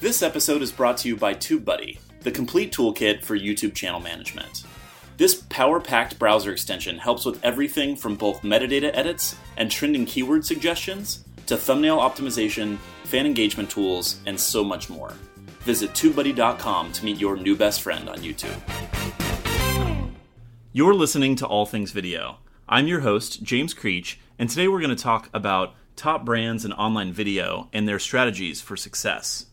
This episode is brought to you by TubeBuddy, the complete toolkit for YouTube channel management. This power packed browser extension helps with everything from both metadata edits and trending keyword suggestions to thumbnail optimization, fan engagement tools, and so much more. Visit TubeBuddy.com to meet your new best friend on YouTube. You're listening to All Things Video. I'm your host, James Creech, and today we're going to talk about top brands in online video and their strategies for success.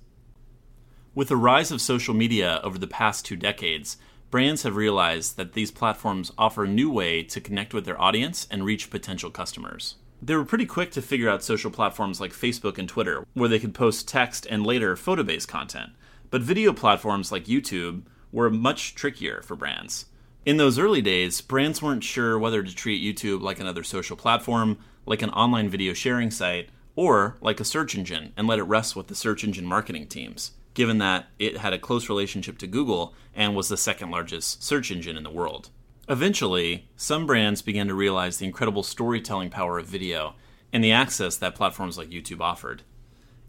With the rise of social media over the past two decades, brands have realized that these platforms offer a new way to connect with their audience and reach potential customers. They were pretty quick to figure out social platforms like Facebook and Twitter, where they could post text and later photo based content. But video platforms like YouTube were much trickier for brands. In those early days, brands weren't sure whether to treat YouTube like another social platform, like an online video sharing site, or like a search engine and let it rest with the search engine marketing teams given that it had a close relationship to Google and was the second largest search engine in the world. Eventually, some brands began to realize the incredible storytelling power of video and the access that platforms like YouTube offered.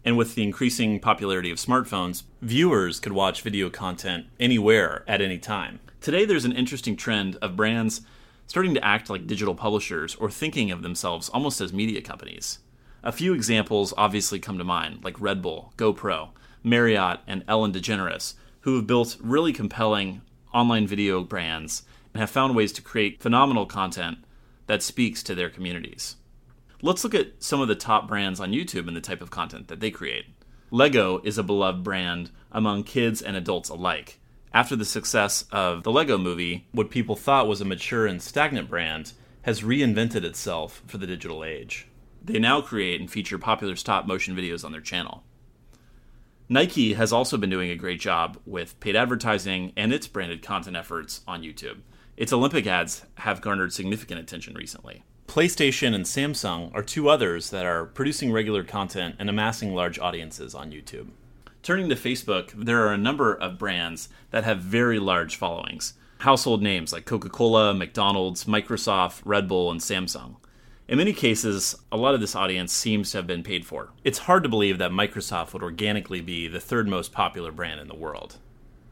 And with the increasing popularity of smartphones, viewers could watch video content anywhere at any time. Today, there's an interesting trend of brands starting to act like digital publishers or thinking of themselves almost as media companies. A few examples obviously come to mind, like Red Bull, GoPro, Marriott, and Ellen DeGeneres, who have built really compelling online video brands and have found ways to create phenomenal content that speaks to their communities. Let's look at some of the top brands on YouTube and the type of content that they create. Lego is a beloved brand among kids and adults alike. After the success of the Lego movie, what people thought was a mature and stagnant brand has reinvented itself for the digital age. They now create and feature popular stop motion videos on their channel. Nike has also been doing a great job with paid advertising and its branded content efforts on YouTube. Its Olympic ads have garnered significant attention recently. PlayStation and Samsung are two others that are producing regular content and amassing large audiences on YouTube. Turning to Facebook, there are a number of brands that have very large followings. Household names like Coca Cola, McDonald's, Microsoft, Red Bull, and Samsung. In many cases, a lot of this audience seems to have been paid for. It's hard to believe that Microsoft would organically be the third most popular brand in the world.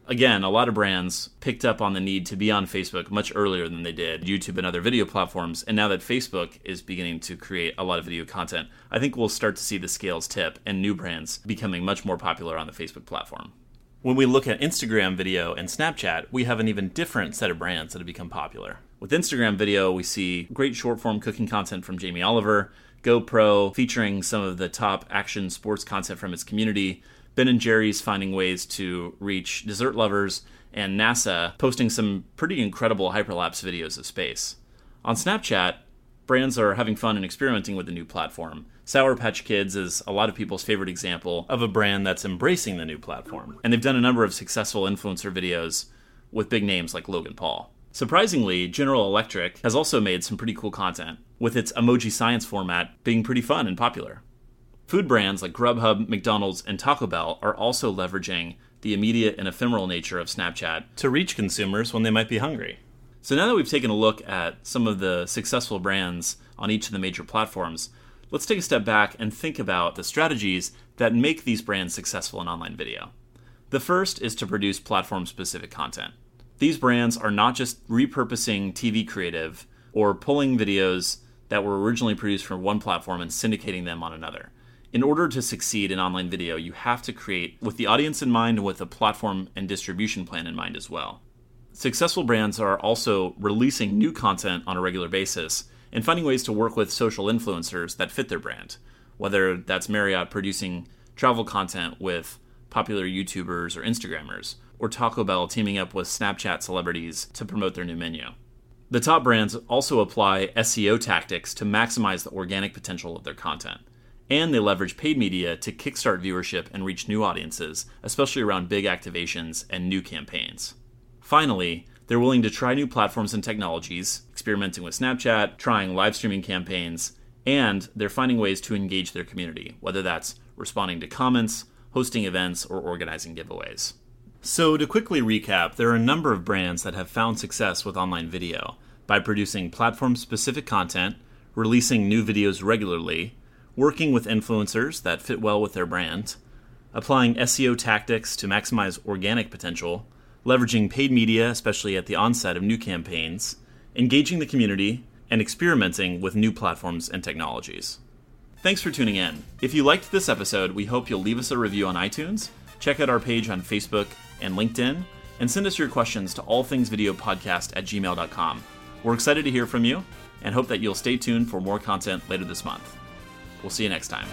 Again, a lot of brands picked up on the need to be on Facebook much earlier than they did YouTube and other video platforms, and now that Facebook is beginning to create a lot of video content, I think we'll start to see the scales tip and new brands becoming much more popular on the Facebook platform. When we look at Instagram video and Snapchat, we have an even different set of brands that have become popular. With Instagram video, we see great short form cooking content from Jamie Oliver, GoPro featuring some of the top action sports content from its community, Ben and Jerry's finding ways to reach dessert lovers, and NASA posting some pretty incredible hyperlapse videos of space. On Snapchat, brands are having fun and experimenting with the new platform. Sour Patch Kids is a lot of people's favorite example of a brand that's embracing the new platform. And they've done a number of successful influencer videos with big names like Logan Paul. Surprisingly, General Electric has also made some pretty cool content, with its emoji science format being pretty fun and popular. Food brands like Grubhub, McDonald's, and Taco Bell are also leveraging the immediate and ephemeral nature of Snapchat to reach consumers when they might be hungry. So now that we've taken a look at some of the successful brands on each of the major platforms, let's take a step back and think about the strategies that make these brands successful in online video. The first is to produce platform specific content. These brands are not just repurposing TV creative or pulling videos that were originally produced from one platform and syndicating them on another. In order to succeed in online video, you have to create with the audience in mind and with a platform and distribution plan in mind as well. Successful brands are also releasing new content on a regular basis and finding ways to work with social influencers that fit their brand, whether that's Marriott producing travel content with popular YouTubers or Instagrammers, or Taco Bell teaming up with Snapchat celebrities to promote their new menu. The top brands also apply SEO tactics to maximize the organic potential of their content. And they leverage paid media to kickstart viewership and reach new audiences, especially around big activations and new campaigns. Finally, they're willing to try new platforms and technologies, experimenting with Snapchat, trying live streaming campaigns, and they're finding ways to engage their community, whether that's responding to comments, hosting events, or organizing giveaways. So, to quickly recap, there are a number of brands that have found success with online video by producing platform specific content, releasing new videos regularly, working with influencers that fit well with their brand, applying SEO tactics to maximize organic potential, leveraging paid media, especially at the onset of new campaigns, engaging the community, and experimenting with new platforms and technologies. Thanks for tuning in. If you liked this episode, we hope you'll leave us a review on iTunes, check out our page on Facebook and LinkedIn, and send us your questions to allthingsvideopodcast at gmail.com. We're excited to hear from you and hope that you'll stay tuned for more content later this month. We'll see you next time.